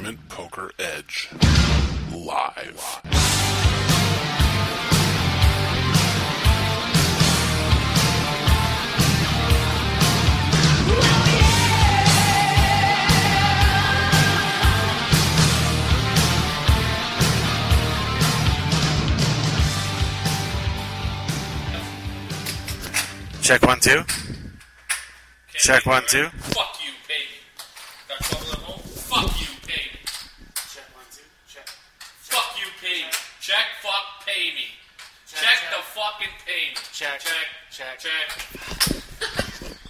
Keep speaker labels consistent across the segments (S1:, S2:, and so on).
S1: Tournament Poker Edge. Live.
S2: Check one, two. Check one, two.
S3: Fuck you, pay me. Got trouble at home? Fuck you, pay me.
S2: Check one, two. Check.
S3: Fuck you, pay me. Check, fuck, pay me. Check, the fucking pay me.
S2: Check.
S3: Check, check, check.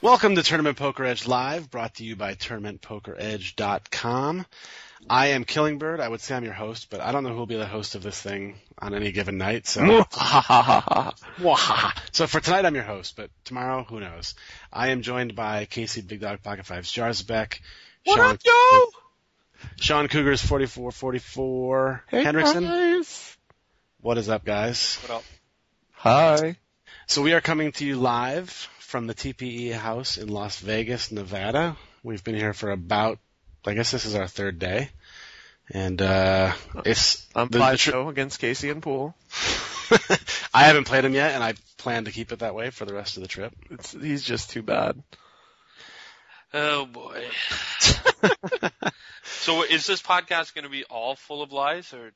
S2: Welcome to Tournament Poker Edge Live, brought to you by TournamentPokerEdge.com. I am Killingbird. I would say I'm your host, but I don't know who will be the host of this thing on any given night. So, Mwahaha. so for tonight, I'm your host, but tomorrow, who knows? I am joined by Casey Big Dog Pocket Fives Jarzabek,
S4: What
S2: Sean,
S4: up, yo?
S2: Sean Cougars 4444,
S4: Hey,
S2: Hendrickson.
S4: guys.
S2: What is up, guys?
S3: What up?
S4: Hi.
S2: So we are coming to you live from the TPE house in Las Vegas, Nevada. We've been here for about, I guess this is our third day. And, uh, it's,
S4: I'm
S2: the- the
S4: five
S2: tri-
S4: show against Casey and Pool.
S2: I haven't played him yet and I plan to keep it that way for the rest of the trip.
S4: It's, he's just too bad.
S3: Oh, boy. so is this podcast going to be all full of lies, or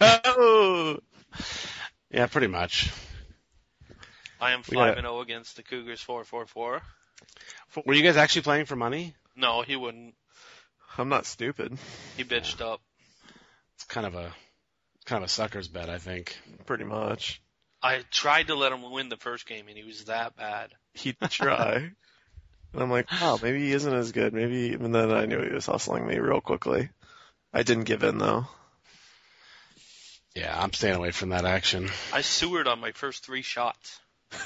S4: oh.
S2: Yeah, pretty much.
S3: I am
S4: We gotta-
S3: 5 and 0 against the Cougars 444?
S2: Were you guys actually playing for money?
S3: No, he wouldn't.
S4: I'm not stupid.
S3: He bitched up.
S2: It's kind of a, kind of a sucker's bet, I think.
S4: Pretty much.
S3: I tried to let him win the first game, and he was that bad.
S4: He'd try. and I'm like, wow, maybe he isn't as good. Maybe, and then I knew he was hustling me real quickly. I didn't give in though.
S2: Yeah, I'm staying away from that action.
S3: I sewered on my first three shots.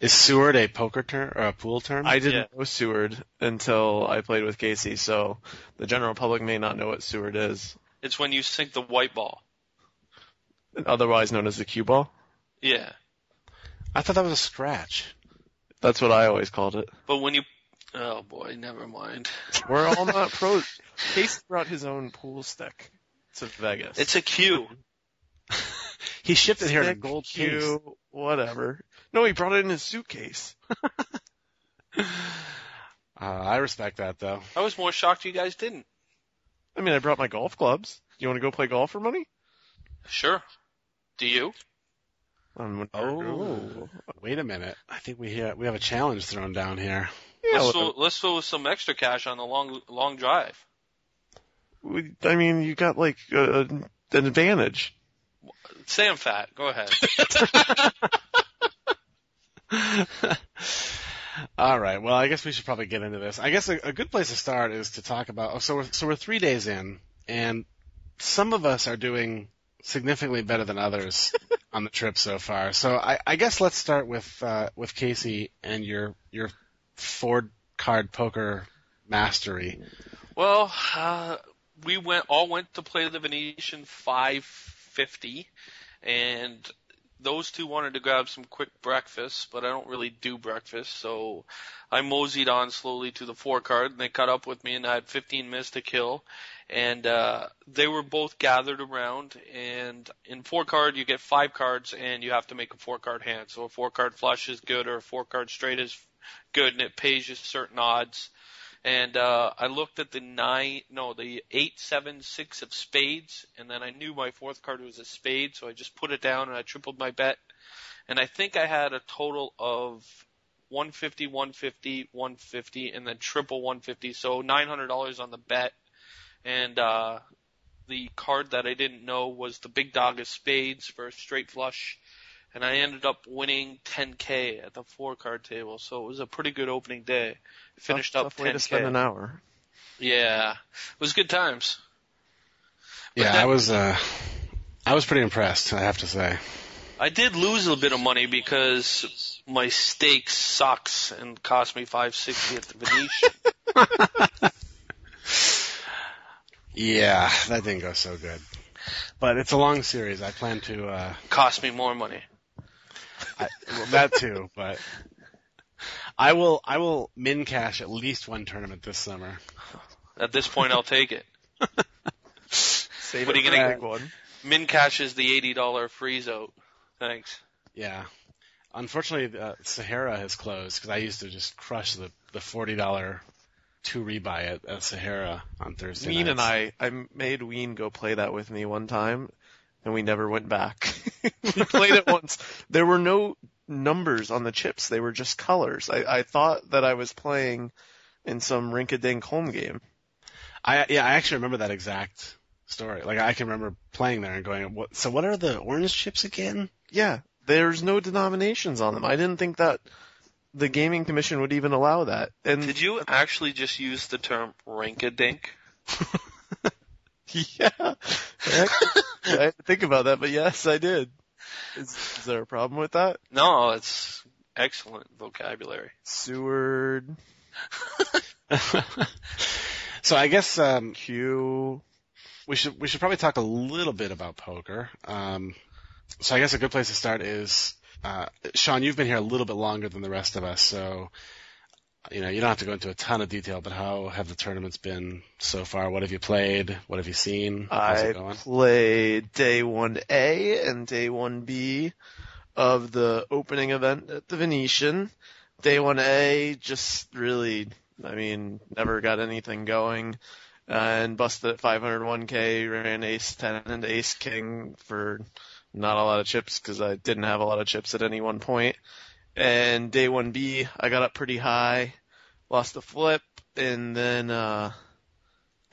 S2: Is Seward a poker term or a pool term?
S4: I didn't know Seward until I played with Casey, so the general public may not know what Seward is.
S3: It's when you sink the white ball.
S4: Otherwise known as the cue ball.
S3: Yeah.
S2: I thought that was a scratch.
S4: That's what I always called it.
S3: But when you, oh boy, never mind.
S4: We're all not pros. Casey brought his own pool stick to Vegas.
S3: It's a cue.
S2: He shipped it here in a
S4: Stick,
S2: gold case.
S4: cue, whatever. No, he brought it in his suitcase.
S2: Uh, I respect that though.
S3: I was more shocked you guys didn't.
S4: I mean, I brought my golf clubs. You want to go play golf for money?
S3: Sure. Do you?
S4: Um,
S2: Oh, wait a minute. I think we hear, we have a challenge thrown down here.
S4: yeah.
S3: let's,
S4: well,
S3: throw, let's throw some extra cash on the long long drive.
S4: We, I mean, you got like uh, an advantage.
S3: Sam Fat, go ahead.
S2: All right. Well, I guess we should probably get into this. I guess a, a good place to start is to talk about. oh, So we're, so we're three days in, and some of us are doing significantly better than others on the trip so far. So I, I guess let's start with uh, with Casey and your your four card poker mastery.
S3: well, uh, we went all went to play the Venetian 550, and those two wanted to grab some quick breakfast, but I don't really do breakfast, so I moseyed on slowly to the four card, and they caught up with me, and I had 15 minutes to kill, and uh, they were both gathered around. And in four card, you get five cards, and you have to make a four card hand. So a four card flush is good, or a four card straight is good, and it pays you certain odds. And uh, I looked at the nine, no, the eight, seven, six of spades, and then I knew my fourth card was a spade, so I just put it down and I tripled my bet. And I think I had a total of 150, 150, 150, and then triple 150, so $900 on the bet. And uh, the card that I didn't know was the big dog of spades for a straight flush. And I ended up winning 10k at the four card table, so it was a pretty good opening day. Finished
S4: tough,
S3: up
S4: tough way to spend an hour.
S3: Yeah, it was good times. But
S2: Yeah,
S3: that-
S2: I was uh, I was pretty impressed. I have to say.
S3: I did lose a little bit of money because my steak sucks and cost me five sixty at the Venetian.
S2: Yeah, that didn't go so good. But it's a long series. I plan to uh,
S3: cost me more money.
S2: I, well, that too, but I will I will min cash at least one tournament this summer.
S3: At this point, I'll take it.
S4: Save
S3: What
S4: it
S3: are you gonna-
S4: big one.
S3: Min cash is the eighty dollar freeze out. Thanks.
S2: Yeah. Unfortunately, uh, Sahara has closed because I used to just crush the the forty dollar two rebuy at, at Sahara on Thursday.
S4: Ween and. I, I made Ween go play that with me one time, and we never went back. we played it once. There were no numbers on the chips; they were just colors. I, I thought that I was playing in some rink-a-dink home game.
S2: I yeah, I actually remember that exact story. Like I can remember playing there and going, "What? So what are the orange chips again?"
S4: Yeah, there's no denominations on them. I didn't think that the gaming commission would even allow that. And
S3: Did you actually just use the term rink-a-dink?
S4: yeah, I actually- I didn't think about that, but yes, I did. Is, is there a problem with that?
S3: No, it's excellent vocabulary.
S4: Seward,
S2: so I guess um,
S4: Q.
S2: we should we should probably talk a little bit about poker. Um, so I guess a good place to start is uh, Sean. You've been here a little bit longer than the rest of us, so you know you don't have to go into a ton of detail. But how have the tournaments been so far? What have you played? What have you seen? How's
S4: I
S2: it going?
S4: played day 1A and day 1B of the opening event at the Venetian. Day 1A just really, I mean, never got anything going and busted at 501k, ran ace 10 and ace king for not a lot of chips because I didn't have a lot of chips at any one point. And day 1B, I got up pretty high, lost the flip, and then, uh,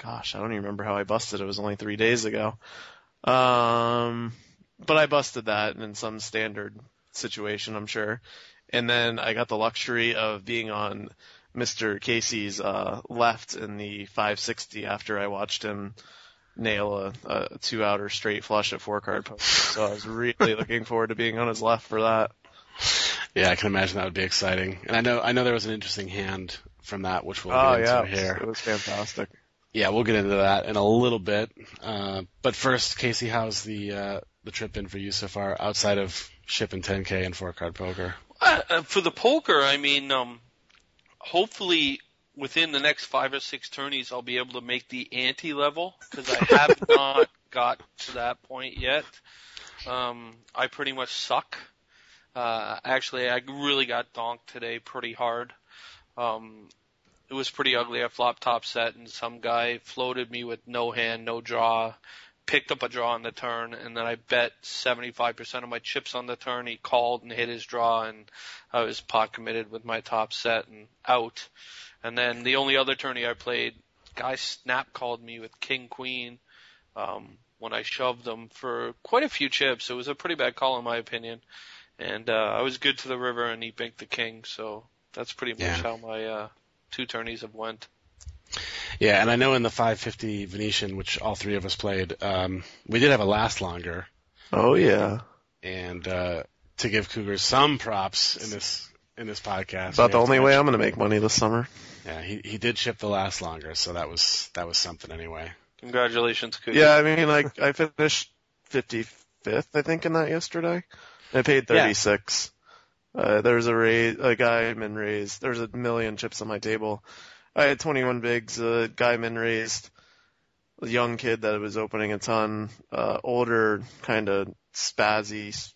S4: gosh, I don't even remember how I busted. It was only three days ago. Um, but I busted that in some standard situation, I'm sure. And then I got the luxury of being on Mr. Casey's uh, left in the 560 after I watched him nail a, a two outer straight flush at four card poker. So I was really looking forward to being on his left for that.
S2: Yeah, I can imagine that would be exciting. And I know I know there was an interesting hand from that, which we'll
S4: oh
S2: get
S4: yeah,
S2: into here.
S4: it was fantastic.
S2: Yeah, we'll get into that in a little bit. Uh, but first, Casey, how's the uh, the trip been for you so far, outside of shipping 10k and four card poker?
S3: Uh, uh, for the poker, I mean, um, hopefully within the next five or six tourneys, I'll be able to make the ante level because I have not got to that point yet. Um, I pretty much suck. Uh, actually, I really got donked today pretty hard. Um, it was pretty ugly. I flopped top set, and some guy floated me with no hand, no draw, picked up a draw on the turn, and then I bet 75% of my chips on the turn. He called and hit his draw, and I was pot committed with my top set and out. And then the only other tourney I played, guy snap called me with king queen um, when I shoved them for quite a few chips. It was a pretty bad call in my opinion, and uh, I was good to the river, and he banked the king. So that's pretty much
S2: Yeah.
S3: how my uh, two tourneys have went.
S2: Yeah, and I know in the 550 Venetian, which all three of us played, um, we did have a last longer,
S4: Oh yeah,
S2: and uh, to give Cougars some props in this in this podcast.
S4: about the only way I'm going to make money this summer.
S2: Yeah, he he did ship the last longer, so that was that was something anyway.
S3: Congratulations, Cougar.
S4: Yeah, I mean, like I finished 55th, I think, in that yesterday. I paid
S2: Yeah.
S4: 36. Uh, there was a raise, a guy min raised. There's a million chips on my table. I had 21 bigs. A guy min raised. A young kid that was opening a ton. Uh, older, kind of spazzy,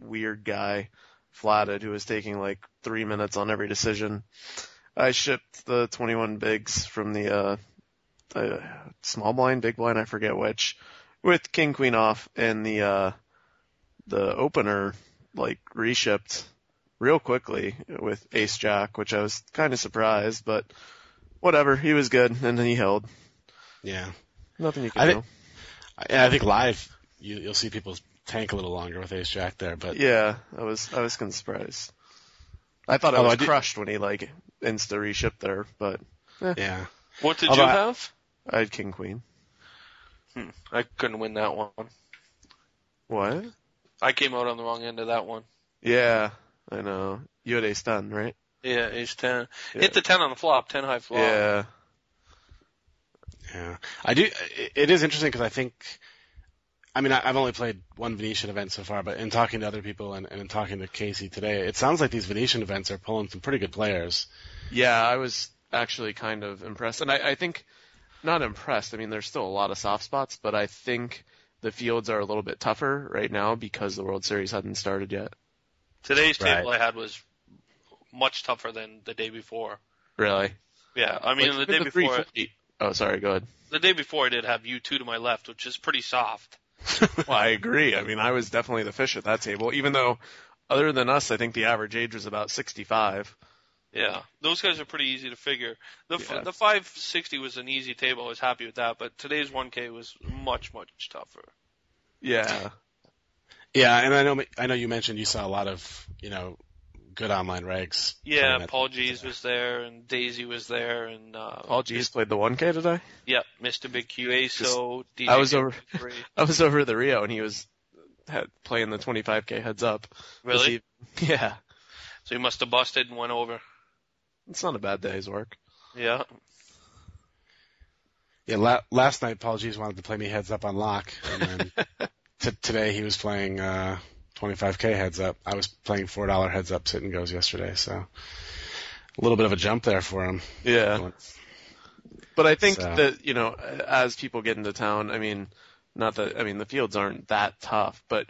S4: weird guy, flatted, who was taking like three minutes on every decision. I shipped the 21 bigs from the uh, uh, small blind, big blind, I forget which, with king queen off, and the uh, the opener like reshipped real quickly with ace jack, which I was kind of surprised, but whatever, he was good and then he held.
S2: Yeah,
S4: Nothing you
S2: I
S4: can
S2: thi- I, I think live you, you'll see people tank a little longer with Ace Jack there, but.
S4: Yeah, I was I was kind of surprised. I thought I was
S2: I did-
S4: crushed when he like insta reshipped there, but
S2: yeah.
S3: What did
S2: Although
S3: you
S2: I-
S3: have?
S4: I had king queen.
S3: Hmm, I couldn't win that one.
S4: What?
S3: I came out on the wrong end of that one.
S4: Yeah, I know. You had ace ten, right?
S3: Yeah, ace ten.
S4: Yeah.
S3: Hit the ten on the flop, ten high flop.
S4: Yeah.
S2: Yeah, I do. it- It is interesting because I think I mean, I, I've only played one Venetian event so far, but in talking to other people and, and in talking to Casey today, it sounds like these Venetian events are pulling some pretty good players.
S4: Yeah, I was actually kind of impressed, and I, I think not impressed. I mean, there's still a lot of soft spots, but I think the fields are a little bit tougher right now because the World Series hadn't started yet.
S3: Today's table I had was much tougher than the day before.
S4: Really?
S3: Yeah, I mean
S4: Like,
S3: the
S4: even
S3: day before,
S4: Oh, sorry. Go ahead.
S3: the day before I did have U two to my left, which is pretty soft.
S4: Well, I agree. I mean, I was definitely the fish at that table, even though, other than us, I think the average age was about 65.
S3: Yeah, those guys are pretty easy to figure. The f
S4: Yeah.
S3: the 560 was an easy table. I was happy with that, but today's 1K was much much tougher.
S4: Yeah.
S2: Yeah, and I know I know you mentioned you saw a lot of you know good online regs.
S3: Yeah,
S2: playing that
S3: Paul
S2: today.
S3: G's was there, and Daisy was there, and uh,
S4: Paul G's played the 1K today.
S3: Yep, Mr. Big QA. So DJ
S4: I was over- I was over at the Rio and he was had, playing the 25K heads up.
S3: Really?
S4: eve- Yeah.
S3: So he must have busted and went over.
S4: It's not a bad day's work.
S3: Yeah.
S2: Yeah, la- last night Paul G's wanted to play me heads up on lock, and then t- today he was playing uh, 25k heads up. I was playing four dollar heads up sit and goes yesterday, so a little bit of a jump there for him.
S4: Yeah. But I think
S2: So-
S4: that, you know, as people get into town, I mean, not that, I mean, the fields aren't that tough, but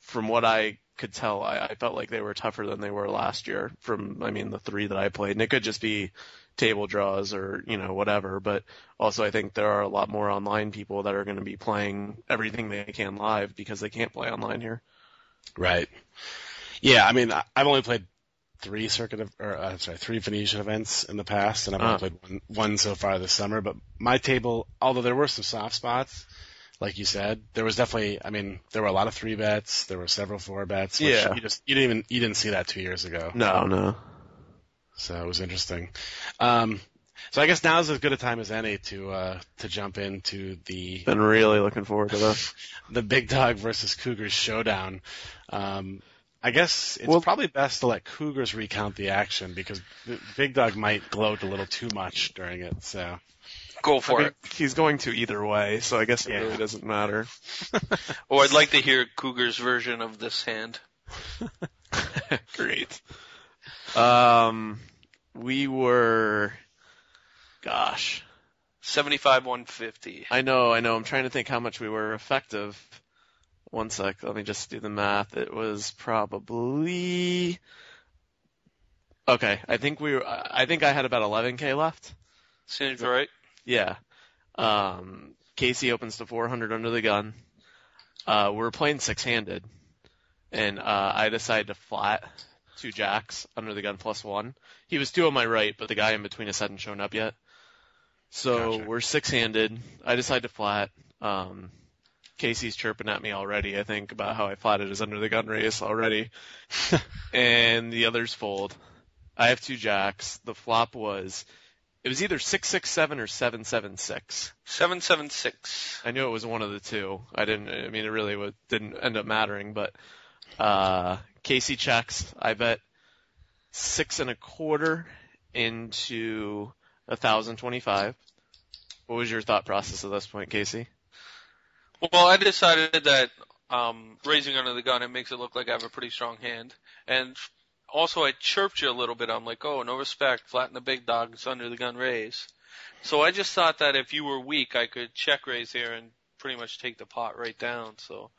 S4: from what I could tell, I, I felt like they were tougher than they were last year from, I mean, the three that I played. And it could just be table draws or, you know, whatever. But also I think there are a lot more online people that are going to be playing everything they can live because they can't play online here.
S2: Right. Yeah, I mean, I've only played three circuit of, or uh, sorry, three Venetian events in the past, and I've
S4: Ah.
S2: only played one, one so far this summer. But my table, although there were some soft spots, like you said, there was definitely. I mean, there were a lot of three bets. There were several four bets. Which
S4: Yeah.
S2: You just you didn't even you didn't see that two years ago.
S4: No, no.
S2: So it was interesting. Um, so I guess now is as good a time as any to uh, to jump into the
S4: Been really looking forward to this.
S2: the Big Dog versus Cougars showdown. Um, I guess it's
S4: Well-
S2: probably best to let Cougars recount the action because the Big Dog might gloat a little too much during it. So
S3: Go for
S4: I mean,
S3: it.
S4: he's going to either way, so I guess it
S2: Yeah.
S4: really doesn't matter.
S3: oh, I'd like to hear Cougar's version of this hand.
S4: Great. Um, we were, gosh,
S3: 75 150.
S4: I know, I know. I'm trying to think how much we were effective. One sec, let me just do the math. It was probably, okay. I think we were, I think I had about 11k left.
S3: Seems right.
S4: Yeah. Um, Casey opens to 400 under the gun. Uh, we're playing six-handed, and uh, I decided to flat two jacks under the gun plus one. He was two on my right, but the guy in between us hadn't shown up yet. So
S2: Gotcha.
S4: we're six-handed. I decide to flat. Um, Casey's chirping at me already. I think about how I flatted his under the gun race already, and the others fold. I have two jacks. The flop was it was either six six seven or seven seven six.
S3: 776.
S4: I knew it was one of the two. I didn't. I mean, it really was, didn't end up mattering. But uh, Casey checks. I bet six and a quarter into a thousand twenty-five. What was your thought process at this point, Casey?
S3: Well, I decided that um, raising under the gun it makes it look like I have a pretty strong hand, and also I chirped you a little bit. I'm like, oh, no respect, flatten the big dogs under the gun raise. So I just thought that if you were weak, I could check raise here and pretty much take the pot right down. So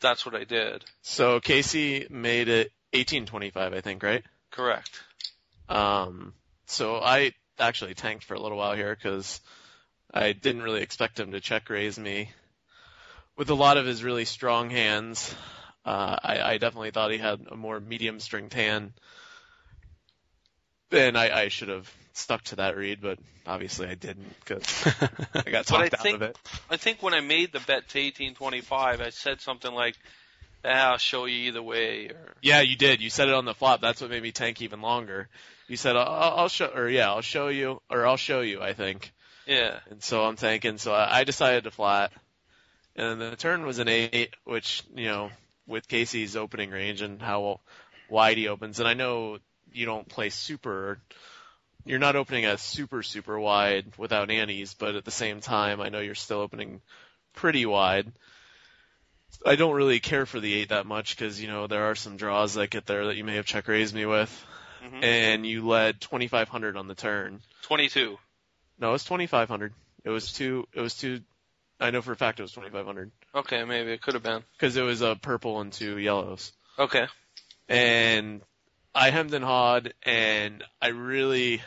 S3: that's what I did.
S4: So Casey made it eighteen twenty-five, I think, right?
S3: Correct.
S4: Um, so I actually tanked for a little while here because I didn't really expect him to check raise me. With a lot of his really strong hands, uh, I, I definitely thought he had a more medium stringed hand. And I, I should have stuck to that read, but obviously I didn't because I got
S3: But I
S4: talked out
S3: think-
S4: of it.
S3: I think when I made the bet to 1825, I said something like, ah, "I'll show you either way." Or
S4: Yeah, you did. You said it on the flop. That's what made me tank even longer. You said, I'll, I'll show, or yeah, I'll show you, or I'll show you, I think.
S3: yeah,
S4: And so I'm tanking. So I, I decided to flat. And then the turn was an eight, which, you know, with Casey's opening range and how wide he opens, and I know you don't play super, you're not opening a super, super wide without antes, but at the same time, I know you're still opening pretty wide. I don't really care for the eight that much because you know there are some draws that get there that you may have check raised me with,
S3: Mhm.
S4: and you led 2,500 on the turn.
S3: 22.
S4: No, it was 2,500. It was two. It was two. I know for a fact it was 2,500
S3: Okay, maybe it could have been.
S4: because it was a purple and two yellows.
S3: Okay.
S4: and I hemmed and hawed, and I really,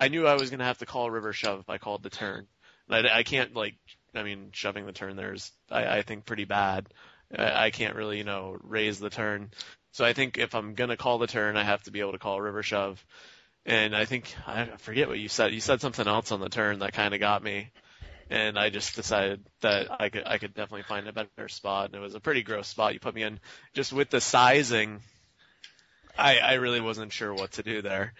S4: I knew I was gonna have to call river shove if I called the turn. And I, I can't like, I mean, shoving the turn there is, I, I think, pretty bad. I, I can't really, you know, raise the turn. So I think if I'm gonna call the turn, I have to be able to call river shove. And I think I forget what you said. You said something else on the turn that kind of got me, and I just decided that I could I could definitely find a better spot. And it was a pretty gross spot you put me in. Just with the sizing, I I really wasn't sure what to do there,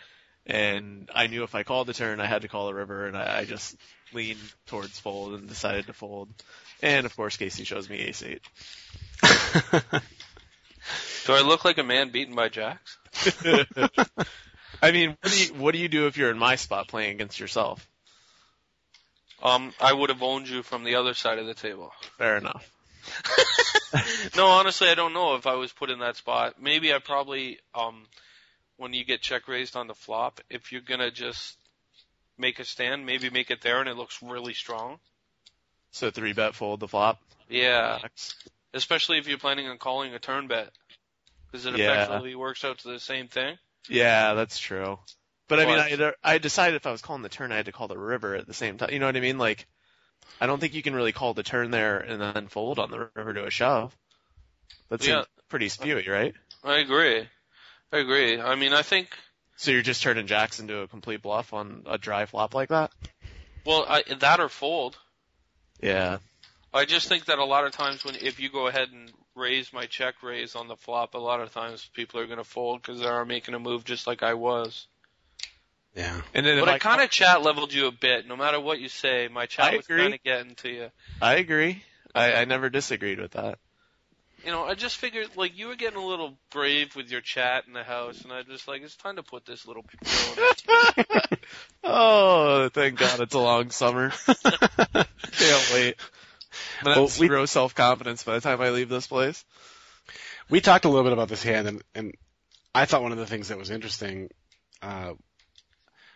S4: and I knew if I called the turn, I had to call the river, and I, I just leaned towards fold and decided to fold. And of course, Casey shows me ace eight.
S3: Do I look like a man beaten by jacks?
S4: I mean, what do you what do you do if you're in my spot playing against yourself?
S3: Um, I would have owned you from the other side of the table.
S4: Fair enough.
S3: no, honestly, I don't know if I was put in that spot. Maybe I probably, um, when you get check raised on the flop, if you're gonna just make a stand, maybe make it there and it looks really strong.
S4: So three bet fold the flop.
S3: Yeah, especially if you're planning on calling a turn bet, because it
S4: Yeah.
S3: effectively works out to the same thing.
S4: Yeah, that's true. But I mean, I had, I decided if I was calling the turn, I had to call the river at the same time. You know what I mean? Like, I don't think you can really call the turn there and then fold on the river to a shove. That seems
S3: Yeah.
S4: pretty spewy, right?
S3: I agree. I agree. I mean, I think,
S4: So you're just turning jacks into a complete bluff on a dry flop like that?
S3: well, I, that or fold.
S4: Yeah.
S3: I just think that a lot of times when if you go ahead and raise my check raise on the flop, a lot of times people are going to fold because they are making a move just like I was.
S2: Yeah.
S4: And then
S3: But
S4: if
S3: I kind of chat leveled you a bit. No matter what you say, my chat
S4: I
S3: was
S4: agree.
S3: kind of getting to you.
S4: I agree. I, I never disagreed with that.
S3: You know, I just figured like you were getting a little brave with your chat in the house, and I just like it's time to put this little. girl
S4: oh, thank God it's a long summer. Can't wait. I'm gonna
S2: Well,
S4: have
S2: we-
S4: zero self confidence by the time I leave this place.
S2: We talked a little bit about this hand, and, and I thought one of the things that was interesting uh,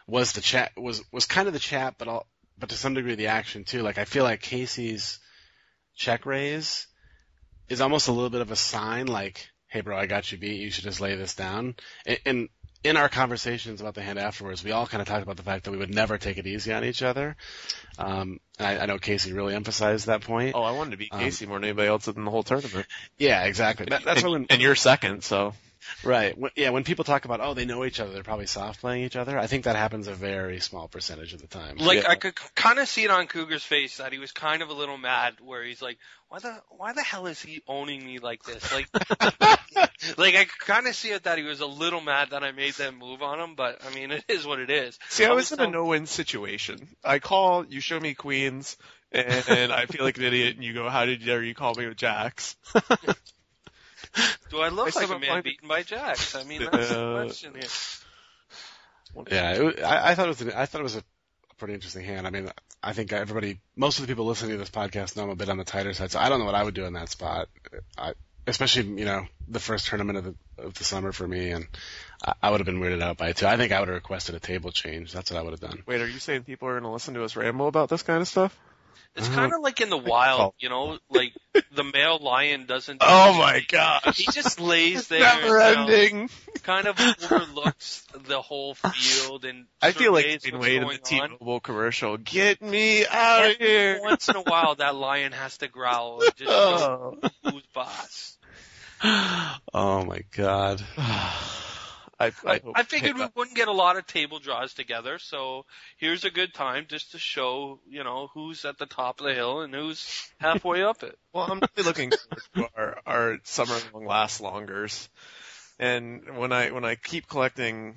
S2: was the chat was was kind of the chat, but all, but to some degree the action too. Like I feel like Casey's check raise is almost a little bit of a sign, like, "Hey, bro, I got you beat. You should just lay this down." And, and in our conversations about the hand afterwards, we all kind of talked about the fact that we would never take it easy on each other. Um, and I, I know Casey really emphasized that point.
S4: Oh, I wanted to beat
S2: Um,
S4: Casey more than anybody else in the whole tournament.
S2: Yeah, exactly. That, that's
S4: and,
S2: when
S4: and you're second, so
S2: Right. When, yeah, when people talk about, oh, they know each other, they're probably soft playing each other, I think that happens a very small percentage of the time.
S3: Like
S4: Yeah.
S3: I could kind of see it on Cougar's face that he was kind of a little mad, where he's like, "Why the why the hell is he owning me like this?" Like, like I could kind of see it that he was a little mad that I made that move on him. But I mean, it is what it is.
S4: See, I
S3: I
S4: was
S3: was
S4: in a no-win situation. I call, you show me queens, and, and I feel like an idiot, and you go, how did dare you call me with jacks?
S3: Do I look
S4: I
S3: like a man
S4: find
S3: beaten by jacks? I mean, that's the
S4: Uh,
S3: question here.
S2: yeah, it, I, I thought it was, an, I thought it was a, a pretty interesting hand. I mean, I think everybody, most of the people listening to this podcast know I'm a bit on the tighter side, so I don't know what I would do in that spot. I, especially, you know, the first tournament of the, of the summer for me, and I, I would have been weirded out by it too. I think I would have requested a table change. That's what I would have done.
S4: Wait, are you saying people are going to listen to us ramble about this kind of stuff?
S3: It's
S2: Uh-huh.
S3: kind of like in the wild, you know, like the male lion doesn't.
S4: Oh my gosh.
S3: He just lays there,
S4: Never
S3: you know,
S4: ending.
S3: kind of overlooks the whole field, and
S4: I feel like
S3: surveys
S4: Dwyane
S3: what's
S4: Wade in the. T-Mobile commercial. Get me out of here.
S3: Once in a while, that lion has to growl and just
S4: Oh.
S3: who's boss?
S2: oh my god.
S4: I, I,
S3: I figured we wouldn't get a lot of table draws together, so here's a good time just to show, you know, who's at the top of the hill and who's halfway up it.
S4: Well, I'm really looking forward to our, our summer long last longers. And when I when I keep collecting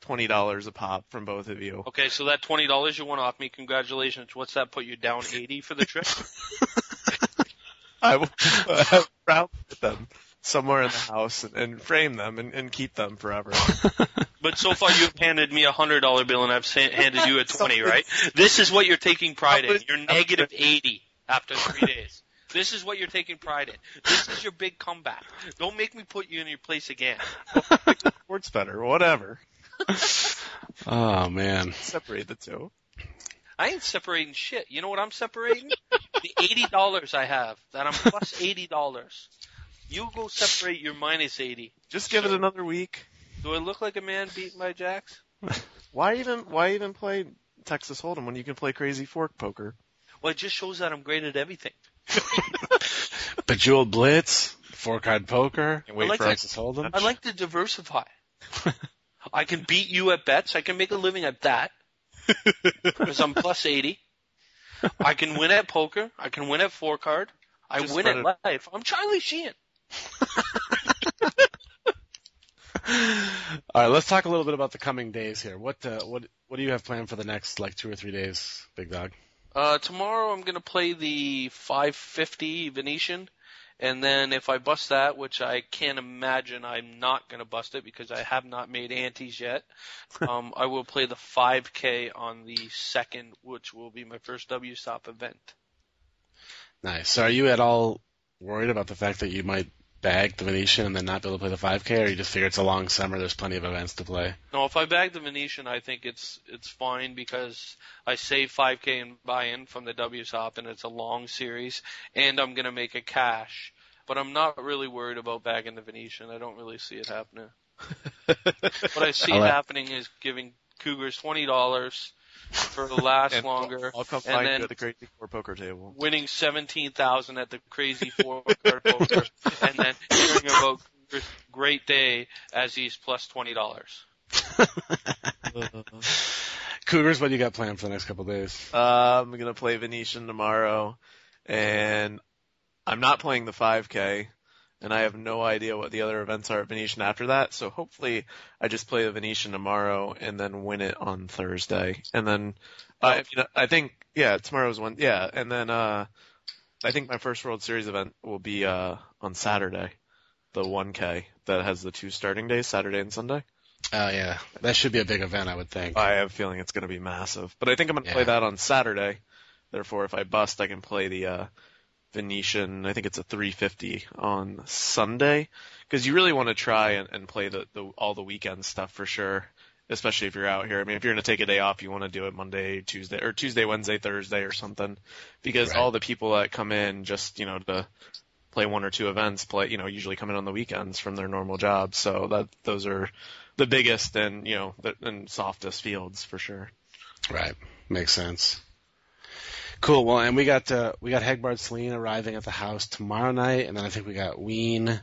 S4: twenty dollars a pop from both of you,
S3: Okay, so that twenty dollars you won off me, congratulations. What's that put you down eighty for the trip?
S4: I will uh, round them somewhere in the house and, and frame them and, and keep them forever.
S3: But so far you've handed me a hundred dollar bill and I've handed you a twenty, right? This is what you're taking pride in. You're negative eighty after three days. This is what you're taking pride in. This is your big comeback. Don't make me put you in your place again.
S4: Sports better, whatever.
S2: Oh man.
S4: Separate the two.
S3: I ain't separating shit. You know what I'm separating? the eighty dollars I have. That I'm plus eighty dollars. You go separate your minus eighty.
S4: Just give it another week.
S3: Do I look like a man beaten by jacks?
S4: Why even why even play Texas Hold'em when you can play Crazy 4 Poker?
S3: Well, it just shows that I'm great at everything.
S2: Bejeweled Blitz, four card poker,
S4: And wait
S3: like
S4: for
S3: that.
S2: Texas Hold'em.
S3: I like to diversify. I can beat you at bets. I can make a living at that because I'm plus eighty. I can win at poker. I can win at four card. I
S4: Just
S3: win
S4: spread
S3: at life. I'm Charlie Sheen.
S2: All right, let's talk a little bit about the coming days here. What uh, what what do you have planned for the next like two or three days, Big Dog?
S3: Uh, tomorrow I'm gonna play the 550 Venetian, and then if I bust that, which I can't imagine I'm not gonna bust it because I have not made antes yet, um, I will play the 5K on the second, which will be my first W stop event.
S2: Nice. So, are you at all worried about the fact that you might bag the Venetian and then not be able to play the 5K, or you just figure it's a long summer, there's plenty of events to play?
S3: No, if I bag the Venetian, I think it's it's fine because I save 5K in buy-in from the W stop, and it's a long series, and I'm gonna make a cash. But I'm not really worried about bagging the Venetian. I don't really see it happening. What I see
S2: I like-
S3: happening is giving Cougars twenty dollars for the last
S4: And
S3: longer,
S4: I'll come
S3: and
S4: find
S3: then-
S4: you at the Crazy 4 Poker table.
S3: winning seventeen thousand at the crazy four card poker, and then hearing about Cougars' great day as he's plus twenty dollars.
S2: Cougars, what do you got planned for the next couple of days?
S4: Uh, I'm gonna play Venetian tomorrow, and I'm not playing the 5K, and I have no idea what the other events are at Venetian after that. So hopefully, I just play the Venetian tomorrow and then win it on Thursday, and then I, you know, I think yeah, tomorrow's one, yeah, and then uh, I think my first World Series event will be uh on Saturday, the 1K that has the two starting days, Saturday and Sunday.
S2: Oh yeah, that should be a big event, I would think.
S4: I have a feeling it's going to be massive. But I think I'm going to play that on Saturday. Therefore, if I bust, I can play the uh, Venetian. I think it's a 350 on Sunday because you really want to try and, and play the, the all the weekend stuff for sure. Especially if you're out here. I mean, if you're going to take a day off, you want to do it Monday, Tuesday, or Tuesday, Wednesday, Thursday, or something. Because
S2: Right.
S4: all the people that come in just you know to play one or two events, play you know usually come in on the weekends from their normal jobs. So that those are the biggest and you know the, and softest fields for sure.
S2: Right, makes sense. Cool. Well, and we got uh, we got Hagbard Celine arriving at the house tomorrow night, and then I think we got Ween,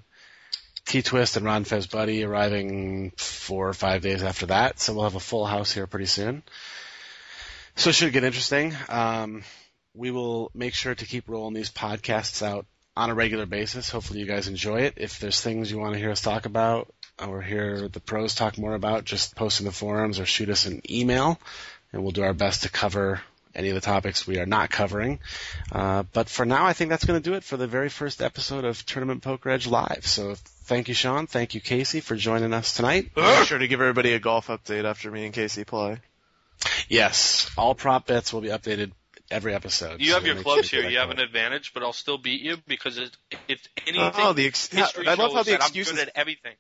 S2: T Twist, and Ron Fez Buddy arriving four or five days after that. So we'll have a full house here pretty soon. So it should get interesting. Um, we will make sure to keep rolling these podcasts out on a regular basis. Hopefully you guys enjoy it. If there's things you want to hear us talk about or hear the pros talk more about, just post in the forums or shoot us an email and we'll do our best to cover any of the topics we are not covering. Uh, but for now, I think that's going to do it for the very first episode of Tournament Poker Edge Live. So thank you, Sean. Thank you, Casey, for joining us tonight.
S4: Make sure to give everybody a golf update after me and Casey play.
S2: Yes, all prop bets will be updated every episode.
S3: You
S2: so
S3: have your clubs
S2: sure
S3: here. You have an advantage, but I'll still beat you because it, if anything,
S4: Oh, the ex-
S3: history
S4: I love how
S3: shows
S4: the
S3: that
S4: excuses.
S3: I'm good at everything.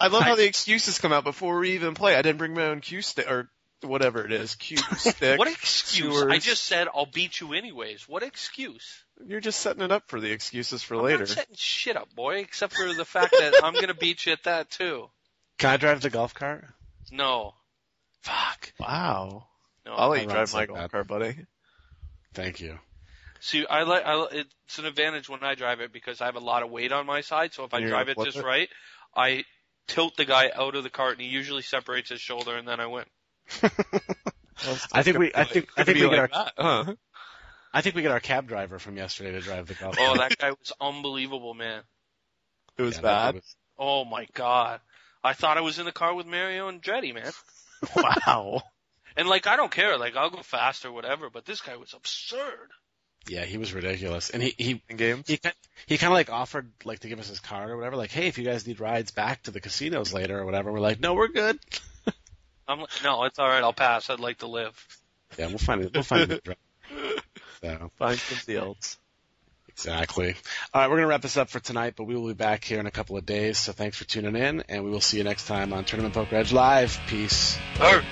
S4: I love how the excuses come out before we even play. I didn't bring my own cue stick or whatever it is, cue stick.
S3: What excuse? I just said I'll beat you anyways. What excuse?
S4: You're just setting it up for the excuses for
S3: I'm
S4: later.
S3: not setting shit up, boy. Except for the fact that I'm gonna beat you at that too.
S2: Can I drive the golf cart?
S3: No,
S2: Fuck.
S4: Wow.
S3: no.
S4: I'll let you drive my golf cart, buddy.
S2: Thank you.
S3: See, I like. I, it's an advantage when I drive it because I have a lot of weight on my side. So if I
S4: You're
S3: drive
S4: gonna
S3: it just
S4: it?
S3: right, I tilt the guy out of the cart, and he usually separates his shoulder, and then I win.
S2: I think we, I think, I think we get our,
S4: that. Huh. Uh-huh.
S2: I think we get our cab driver from yesterday to drive the golf
S3: Oh, that guy was unbelievable, man.
S4: It was
S2: Yeah,
S4: bad.
S2: was-
S3: Oh my god. I thought I was in the car with Mario Andretti, man.
S4: Wow.
S3: And like, I don't care. Like, I'll go fast or whatever, but this guy was absurd.
S2: Yeah, he was ridiculous, and he he
S4: In games.
S2: he ki- he kind of like offered like to give us his card or whatever. Like, hey, if you guys need rides back to the casinos later or whatever, we're like, no, we're good.
S3: I'm like, no, it's alright. I'll pass. I'd like to live.
S2: Yeah, we'll find it. We'll find it. So
S4: Find somebody else.
S2: Exactly. All right, we're going to wrap this up for tonight, but we will be back here in a couple of days. So thanks for tuning in, and we will see you next time on Tournament Poker Edge Live. Peace.
S3: Arr.